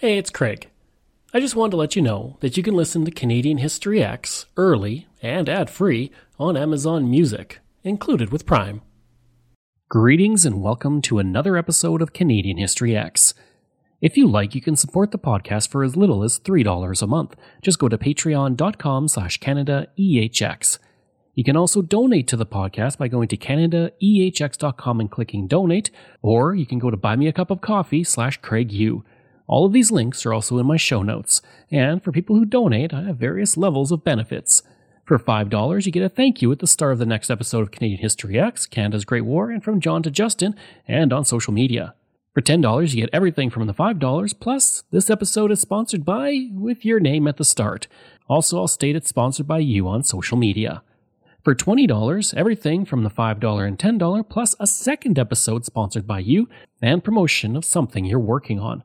Hey, it's Craig. I just wanted to let you know that you can listen to Canadian History X early and ad free on Amazon Music, included with Prime. Greetings and welcome to another episode of Canadian History X. If you like, you can support the podcast for as little as $3 a month. Just go to patreon.com slash CanadaEHX. You can also donate to the podcast by going to CanadaEHX.com and clicking donate, or you can go to buymeacupofcoffee slash Craig. All of these links are also in my show notes. And for people who donate, I have various levels of benefits. For $5, you get a thank you at the start of the next episode of Canadian History X, Canada's Great War, and from John to Justin, and on social media. For $10, you get everything from the $5, plus this episode is sponsored by, with your name at the start. Also, I'll state it's sponsored by you on social media. For $20, everything from the $5 and $10, plus a second episode sponsored by you and promotion of something you're working on.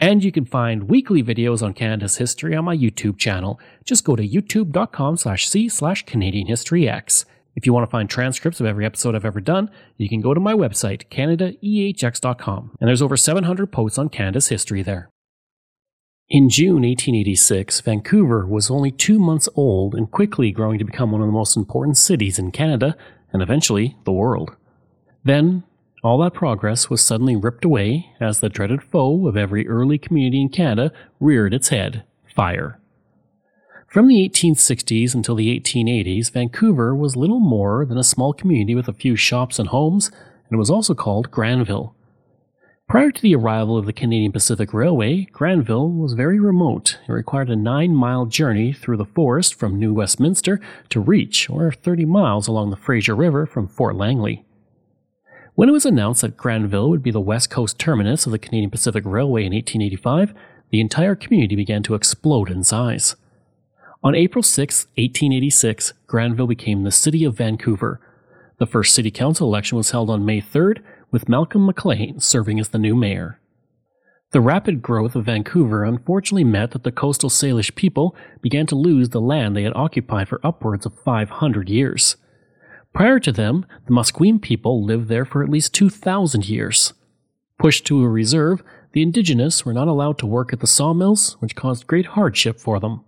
And you can find weekly videos on Canada's history on my YouTube channel. Just go to youtube.com slash c slash Canadian History X. If you want to find transcripts of every episode I've ever done, you can go to my website, CanadaEHX.com, and there's over 700 posts on Canada's history there. In June 1886, Vancouver was only two months old and quickly growing to become one of the most important cities in Canada and eventually the world. Then, all that progress was suddenly ripped away as the dreaded foe of every early community in Canada reared its head fire. From the 1860s until the 1880s, Vancouver was little more than a small community with a few shops and homes, and it was also called Granville. Prior to the arrival of the Canadian Pacific Railway, Granville was very remote. It required a nine mile journey through the forest from New Westminster to reach, or 30 miles along the Fraser River from Fort Langley. When it was announced that Granville would be the west coast terminus of the Canadian Pacific Railway in 1885, the entire community began to explode in size. On April 6, 1886, Granville became the City of Vancouver. The first City Council election was held on May 3rd, with Malcolm McLean serving as the new mayor. The rapid growth of Vancouver unfortunately meant that the coastal Salish people began to lose the land they had occupied for upwards of 500 years. Prior to them, the Musqueam people lived there for at least 2,000 years. Pushed to a reserve, the indigenous were not allowed to work at the sawmills, which caused great hardship for them.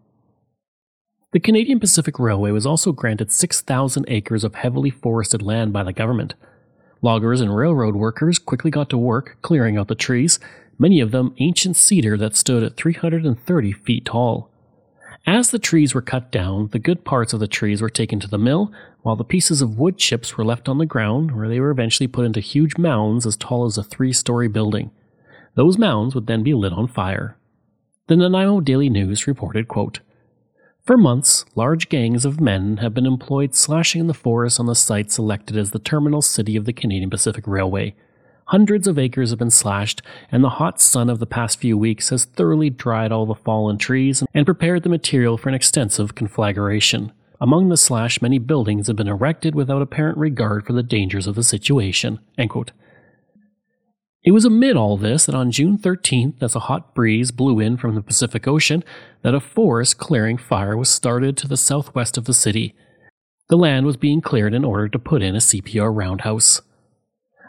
The Canadian Pacific Railway was also granted 6,000 acres of heavily forested land by the government. Loggers and railroad workers quickly got to work clearing out the trees, many of them ancient cedar that stood at 330 feet tall. As the trees were cut down, the good parts of the trees were taken to the mill, while the pieces of wood chips were left on the ground, where they were eventually put into huge mounds as tall as a three story building. Those mounds would then be lit on fire. The Nanaimo Daily News reported, quote, For months, large gangs of men have been employed slashing the forest on the site selected as the terminal city of the Canadian Pacific Railway. Hundreds of acres have been slashed, and the hot sun of the past few weeks has thoroughly dried all the fallen trees and prepared the material for an extensive conflagration. Among the slash, many buildings have been erected without apparent regard for the dangers of the situation. It was amid all this that on June 13th, as a hot breeze blew in from the Pacific Ocean, that a forest clearing fire was started to the southwest of the city. The land was being cleared in order to put in a CPR roundhouse.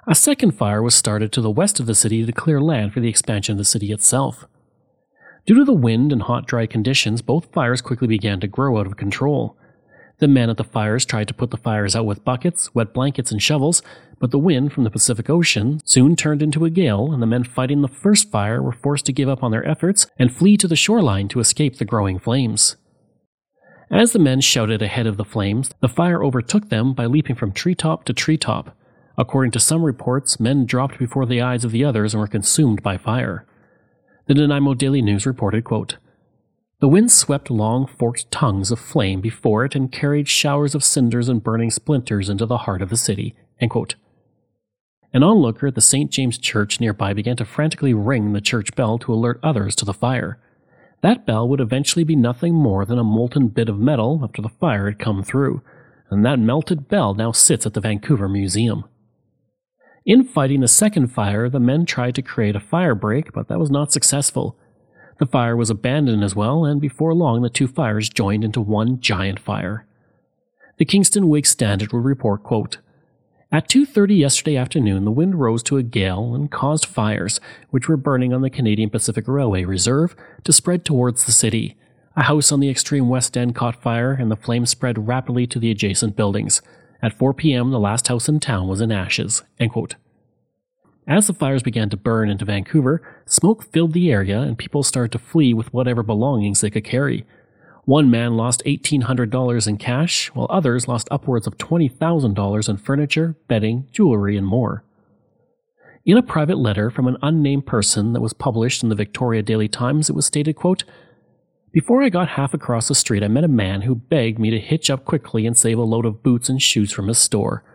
A second fire was started to the west of the city to clear land for the expansion of the city itself. Due to the wind and hot, dry conditions, both fires quickly began to grow out of control. The men at the fires tried to put the fires out with buckets, wet blankets, and shovels, but the wind from the Pacific Ocean soon turned into a gale, and the men fighting the first fire were forced to give up on their efforts and flee to the shoreline to escape the growing flames. As the men shouted ahead of the flames, the fire overtook them by leaping from treetop to treetop. According to some reports, men dropped before the eyes of the others and were consumed by fire. The Nanaimo Daily News reported, quote, The wind swept long forked tongues of flame before it and carried showers of cinders and burning splinters into the heart of the city. An onlooker at the St. James Church nearby began to frantically ring the church bell to alert others to the fire. That bell would eventually be nothing more than a molten bit of metal after the fire had come through, and that melted bell now sits at the Vancouver Museum. In fighting the second fire, the men tried to create a fire break, but that was not successful. The fire was abandoned as well, and before long the two fires joined into one giant fire. The Kingston Whig Standard would report, quote, At 2.30 yesterday afternoon, the wind rose to a gale and caused fires, which were burning on the Canadian Pacific Railway Reserve, to spread towards the city. A house on the extreme west end caught fire, and the flames spread rapidly to the adjacent buildings. At 4 p.m., the last house in town was in ashes. As the fires began to burn into Vancouver, smoke filled the area and people started to flee with whatever belongings they could carry. One man lost $1,800 in cash, while others lost upwards of $20,000 in furniture, bedding, jewelry, and more. In a private letter from an unnamed person that was published in the Victoria Daily Times, it was stated, quote, Before I got half across the street, I met a man who begged me to hitch up quickly and save a load of boots and shoes from his store.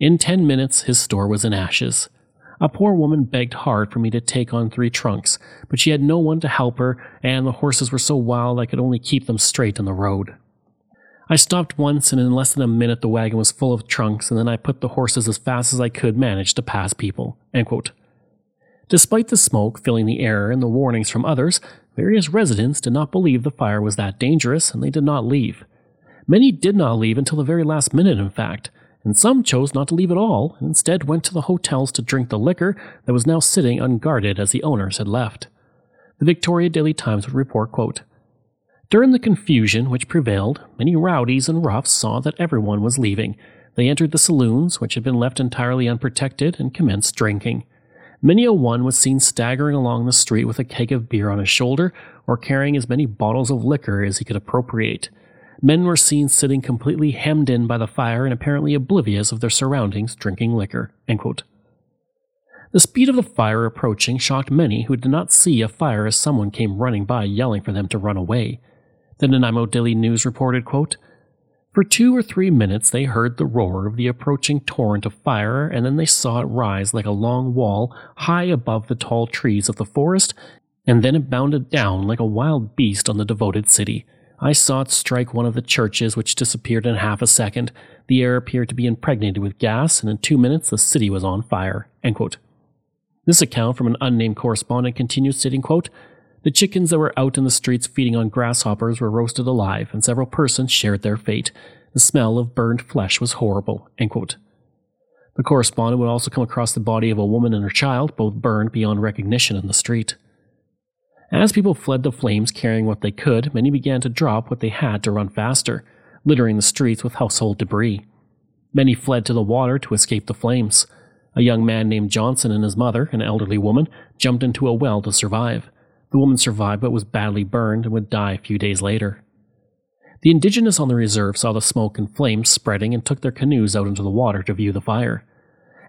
In ten minutes, his store was in ashes. A poor woman begged hard for me to take on three trunks, but she had no one to help her, and the horses were so wild I could only keep them straight on the road. I stopped once, and in less than a minute the wagon was full of trunks, and then I put the horses as fast as I could manage to pass people. Despite the smoke filling the air and the warnings from others, various residents did not believe the fire was that dangerous, and they did not leave. Many did not leave until the very last minute, in fact, and some chose not to leave at all and instead went to the hotels to drink the liquor that was now sitting unguarded as the owners had left. The Victoria Daily Times would report, quote, During the confusion which prevailed, many rowdies and roughs saw that everyone was leaving. They entered the saloons, which had been left entirely unprotected, and commenced drinking. Many a one was seen staggering along the street with a keg of beer on his shoulder, or carrying as many bottles of liquor as he could appropriate. Men were seen sitting completely hemmed in by the fire and apparently oblivious of their surroundings, drinking liquor. The speed of the fire approaching shocked many who did not see a fire as someone came running by yelling for them to run away. The Nanaimo Daily News reported, quote, For two or three minutes they heard the roar of the approaching torrent of fire, and then they saw it rise like a long wall high above the tall trees of the forest, and then it bounded down like a wild beast on the devoted city. I saw it strike one of the churches, which disappeared in half a second. The air appeared to be impregnated with gas, and in two minutes the city was on fire. This account from an unnamed correspondent continues stating, quote, The chickens that were out in the streets feeding on grasshoppers were roasted alive, and several persons shared their fate. The smell of burned flesh was horrible. The correspondent would also come across the body of a woman and her child, both burned beyond recognition in the street. As people fled the flames carrying what they could, many began to drop what they had to run faster, littering the streets with household debris. Many fled to the water to escape the flames. A young man named Johnson and his mother, an elderly woman, jumped into a well to survive. The woman survived but was badly burned and would die a few days later. The indigenous on the reserve saw the smoke and flames spreading and took their canoes out into the water to view the fire.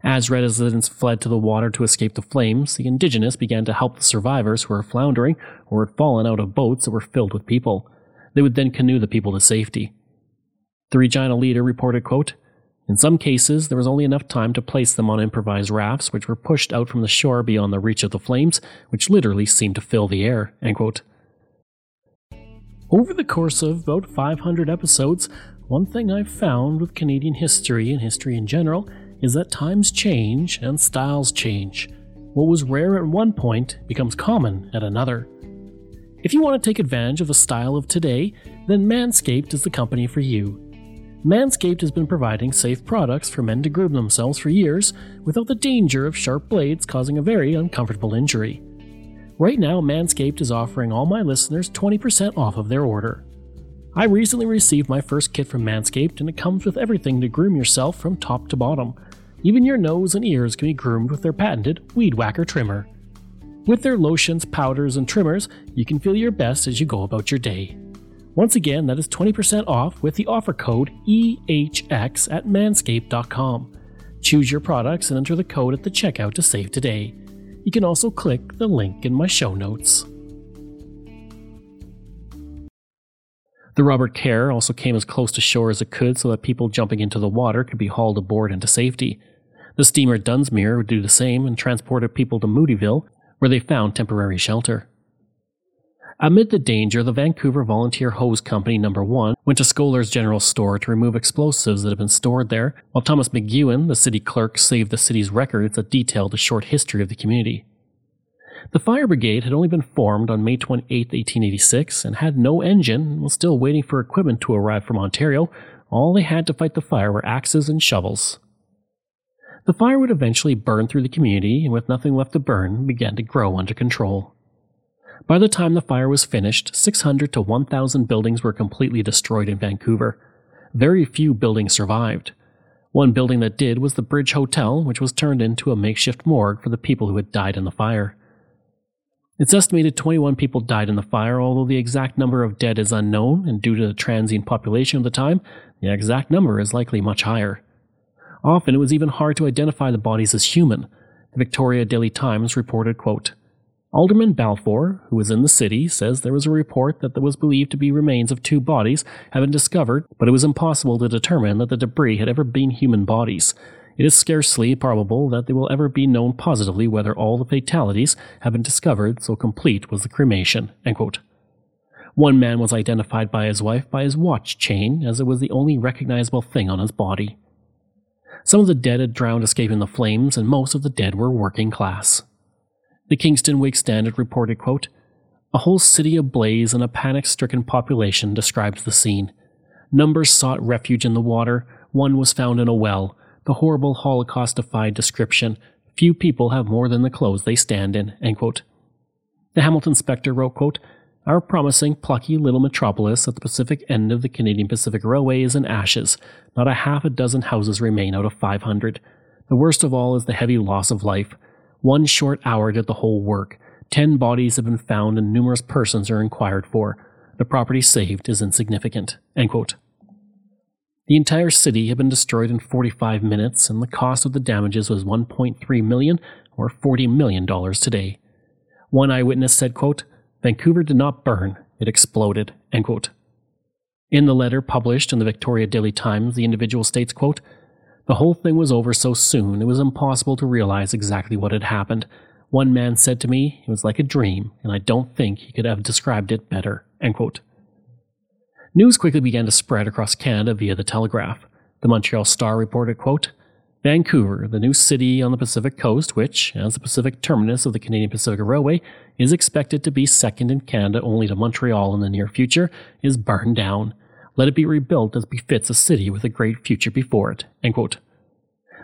As residents fled to the water to escape the flames, the indigenous began to help the survivors who were floundering or had fallen out of boats that were filled with people. They would then canoe the people to safety. The Regina leader reported, quote, In some cases, there was only enough time to place them on improvised rafts, which were pushed out from the shore beyond the reach of the flames, which literally seemed to fill the air. End quote. Over the course of about 500 episodes, one thing I've found with Canadian history and history in general is that times change and styles change. What was rare at one point becomes common at another. If you want to take advantage of the style of today, then Manscaped is the company for you. Manscaped has been providing safe products for men to groom themselves for years without the danger of sharp blades causing a very uncomfortable injury. Right now, Manscaped is offering all my listeners 20% off of their order. I recently received my first kit from Manscaped, and it comes with everything to groom yourself from top to bottom even your nose and ears can be groomed with their patented Weed Whacker trimmer. With their lotions, powders, and trimmers, you can feel your best as you go about your day. Once again, that is 20% off with the offer code EHX at manscaped.com. Choose your products and enter the code at the checkout to save today. You can also click the link in my show notes. The Robert Kerr also came as close to shore as it could so that people jumping into the water could be hauled aboard into safety. The steamer Dunsmuir would do the same and transported people to Moodyville, where they found temporary shelter. Amid the danger, the Vancouver Volunteer Hose Company No. 1 went to Scholar's General Store to remove explosives that had been stored there, while Thomas McGuigan, the city clerk, saved the city's records that detailed the short history of the community. The fire brigade had only been formed on May 28, 1886, and had no engine and was still waiting for equipment to arrive from Ontario. All they had to fight the fire were axes and shovels. The fire would eventually burn through the community, and with nothing left to burn, began to grow under control. By the time the fire was finished, 600 to 1,000 buildings were completely destroyed in Vancouver. Very few buildings survived. One building that did was the Bridge Hotel, which was turned into a makeshift morgue for the people who had died in the fire. It's estimated 21 people died in the fire, although the exact number of dead is unknown, and due to the transient population of the time, the exact number is likely much higher. Often it was even hard to identify the bodies as human. The Victoria Daily Times reported, quote, Alderman Balfour, who was in the city, says there was a report that there was believed to be remains of two bodies had been discovered, but it was impossible to determine that the debris had ever been human bodies. It is scarcely probable that they will ever be known positively whether all the fatalities have been discovered, so complete was the cremation. One man was identified by his wife by his watch chain, as it was the only recognizable thing on his body. Some of the dead had drowned escaping the flames, and most of the dead were working class. The Kingston Whig Standard reported, quote, A whole city ablaze and a panic stricken population described the scene. Numbers sought refuge in the water, one was found in a well, the horrible Holocaustified description. Few people have more than the clothes they stand in. The Hamilton Spectre wrote, quote, Our promising, plucky little metropolis at the Pacific end of the Canadian Pacific Railway is in ashes. Not a half a dozen houses remain out of 500. The worst of all is the heavy loss of life. One short hour did the whole work. Ten bodies have been found and numerous persons are inquired for. The property saved is insignificant. The entire city had been destroyed in 45 minutes, and the cost of the damages was 1.3 million or 40 million dollars today. One eyewitness said, quote, Vancouver did not burn, it exploded. In the letter published in the Victoria Daily Times, the individual states, quote, The whole thing was over so soon it was impossible to realize exactly what had happened. One man said to me, it was like a dream, and I don't think he could have described it better. News quickly began to spread across Canada via the telegraph. The Montreal Star reported, quote, Vancouver, the new city on the Pacific coast, which, as the Pacific terminus of the Canadian Pacific Railway, is expected to be second in Canada only to Montreal in the near future, is burned down. Let it be rebuilt as befits a city with a great future before it.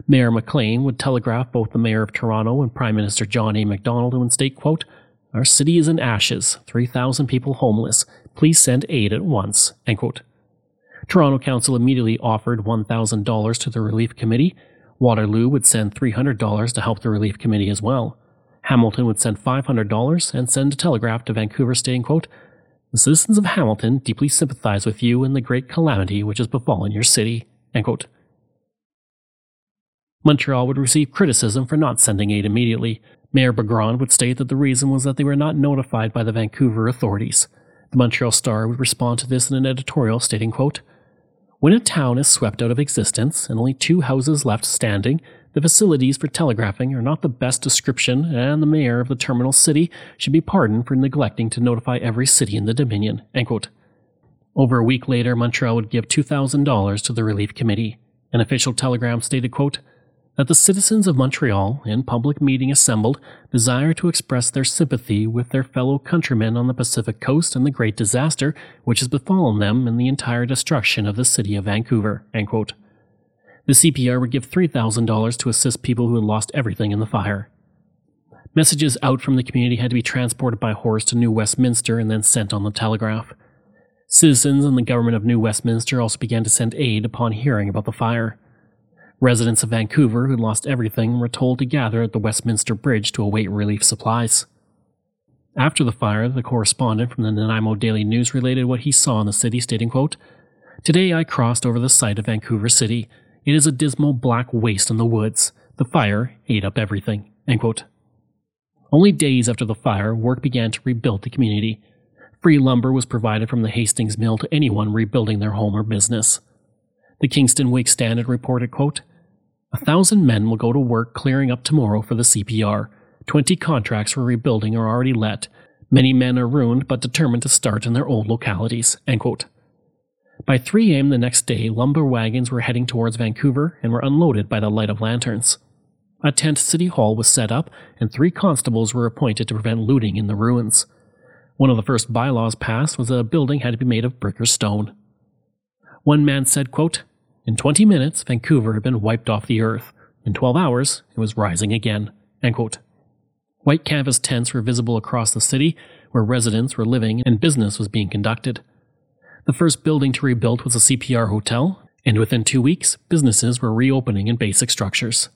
Mayor McLean would telegraph both the Mayor of Toronto and Prime Minister John A. Macdonald and state, quote, Our city is in ashes, 3,000 people homeless, Please send aid at once. Toronto Council immediately offered $1,000 to the Relief Committee. Waterloo would send $300 to help the Relief Committee as well. Hamilton would send $500 and send a telegraph to Vancouver stating, quote, The citizens of Hamilton deeply sympathize with you in the great calamity which has befallen your city. End quote. Montreal would receive criticism for not sending aid immediately. Mayor Beaugrand would state that the reason was that they were not notified by the Vancouver authorities. The Montreal Star would respond to this in an editorial stating, quote, When a town is swept out of existence and only two houses left standing, the facilities for telegraphing are not the best description, and the mayor of the terminal city should be pardoned for neglecting to notify every city in the Dominion. Over a week later, Montreal would give $2,000 to the Relief Committee. An official telegram stated, quote, that the citizens of Montreal, in public meeting assembled, desire to express their sympathy with their fellow countrymen on the Pacific coast and the great disaster which has befallen them in the entire destruction of the city of Vancouver. The CPR would give $3,000 to assist people who had lost everything in the fire. Messages out from the community had to be transported by horse to New Westminster and then sent on the telegraph. Citizens and the government of New Westminster also began to send aid upon hearing about the fire. Residents of Vancouver who lost everything were told to gather at the Westminster Bridge to await relief supplies. After the fire, the correspondent from the Nanaimo Daily News related what he saw in the city, stating, quote, Today I crossed over the site of Vancouver City. It is a dismal black waste in the woods. The fire ate up everything. Only days after the fire, work began to rebuild the community. Free lumber was provided from the Hastings Mill to anyone rebuilding their home or business. The Kingston Whig Standard reported, quote, A thousand men will go to work clearing up tomorrow for the CPR. Twenty contracts for rebuilding are already let. Many men are ruined but determined to start in their old localities. By 3 a.m. the next day, lumber wagons were heading towards Vancouver and were unloaded by the light of lanterns. A tent city hall was set up, and three constables were appointed to prevent looting in the ruins. One of the first bylaws passed was that a building had to be made of brick or stone. One man said, quote, In 20 minutes, Vancouver had been wiped off the earth. In 12 hours, it was rising again. White canvas tents were visible across the city, where residents were living and business was being conducted. The first building to rebuild was a CPR hotel, and within two weeks, businesses were reopening in basic structures.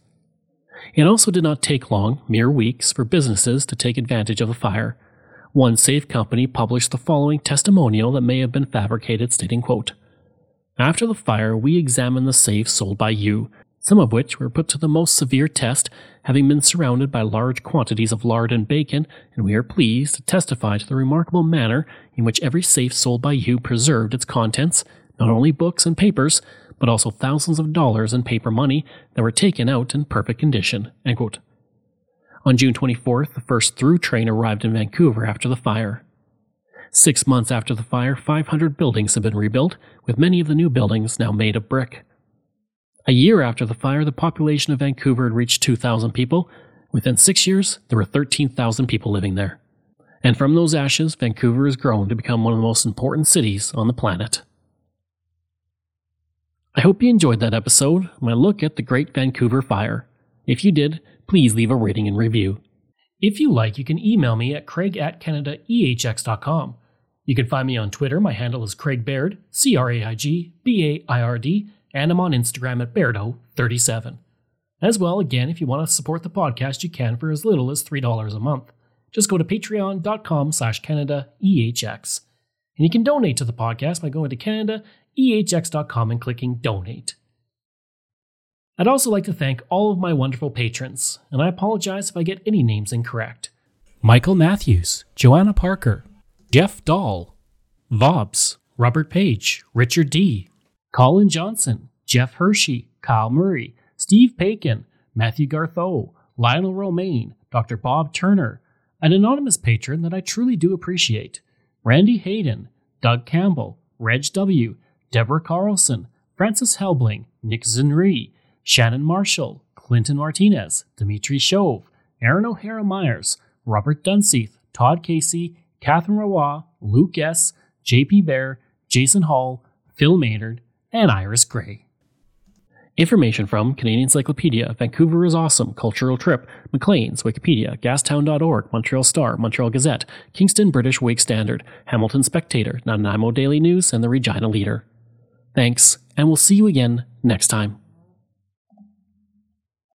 It also did not take long, mere weeks, for businesses to take advantage of the fire. One safe company published the following testimonial that may have been fabricated, stating, quote, After the fire, we examined the safes sold by you, some of which were put to the most severe test, having been surrounded by large quantities of lard and bacon, and we are pleased to testify to the remarkable manner in which every safe sold by you preserved its contents, not only books and papers, but also thousands of dollars in paper money that were taken out in perfect condition. On June 24th, the first through train arrived in Vancouver after the fire. Six months after the fire, 500 buildings have been rebuilt, with many of the new buildings now made of brick. A year after the fire, the population of Vancouver had reached 2,000 people. Within six years, there were 13,000 people living there. And from those ashes, Vancouver has grown to become one of the most important cities on the planet. I hope you enjoyed that episode, my look at the Great Vancouver Fire. If you did, please leave a rating and review. If you like, you can email me at craig at canadaehx.com. You can find me on Twitter. My handle is Craig Baird, C R A I G B A I R D and I'm on Instagram at Bairdo37. As well, again, if you want to support the podcast, you can for as little as $3 a month. Just go to patreon.com slash CanadaEHX. And you can donate to the podcast by going to CanadaEHX.com and clicking donate. I'd also like to thank all of my wonderful patrons, and I apologize if I get any names incorrect. Michael Matthews, Joanna Parker, Jeff Dahl, Vobs, Robert Page, Richard D., Colin Johnson, Jeff Hershey, Kyle Murray, Steve Pakin, Matthew Gartho, Lionel Romaine, Dr. Bob Turner, an anonymous patron that I truly do appreciate, Randy Hayden, Doug Campbell, Reg W., Deborah Carlson, Francis Helbling, Nick Zinri, Shannon Marshall, Clinton Martinez, Dimitri Shove, Aaron O'Hara Myers, Robert Dunseith, Todd Casey, Catherine Rawa, Luke S., JP Bear, Jason Hall, Phil Maynard, and Iris Gray. Information from Canadian Encyclopedia, Vancouver is Awesome, Cultural Trip, Maclean's, Wikipedia, Gastown.org, Montreal Star, Montreal Gazette, Kingston British Whig Standard, Hamilton Spectator, Nanaimo Daily News, and the Regina Leader. Thanks, and we'll see you again next time.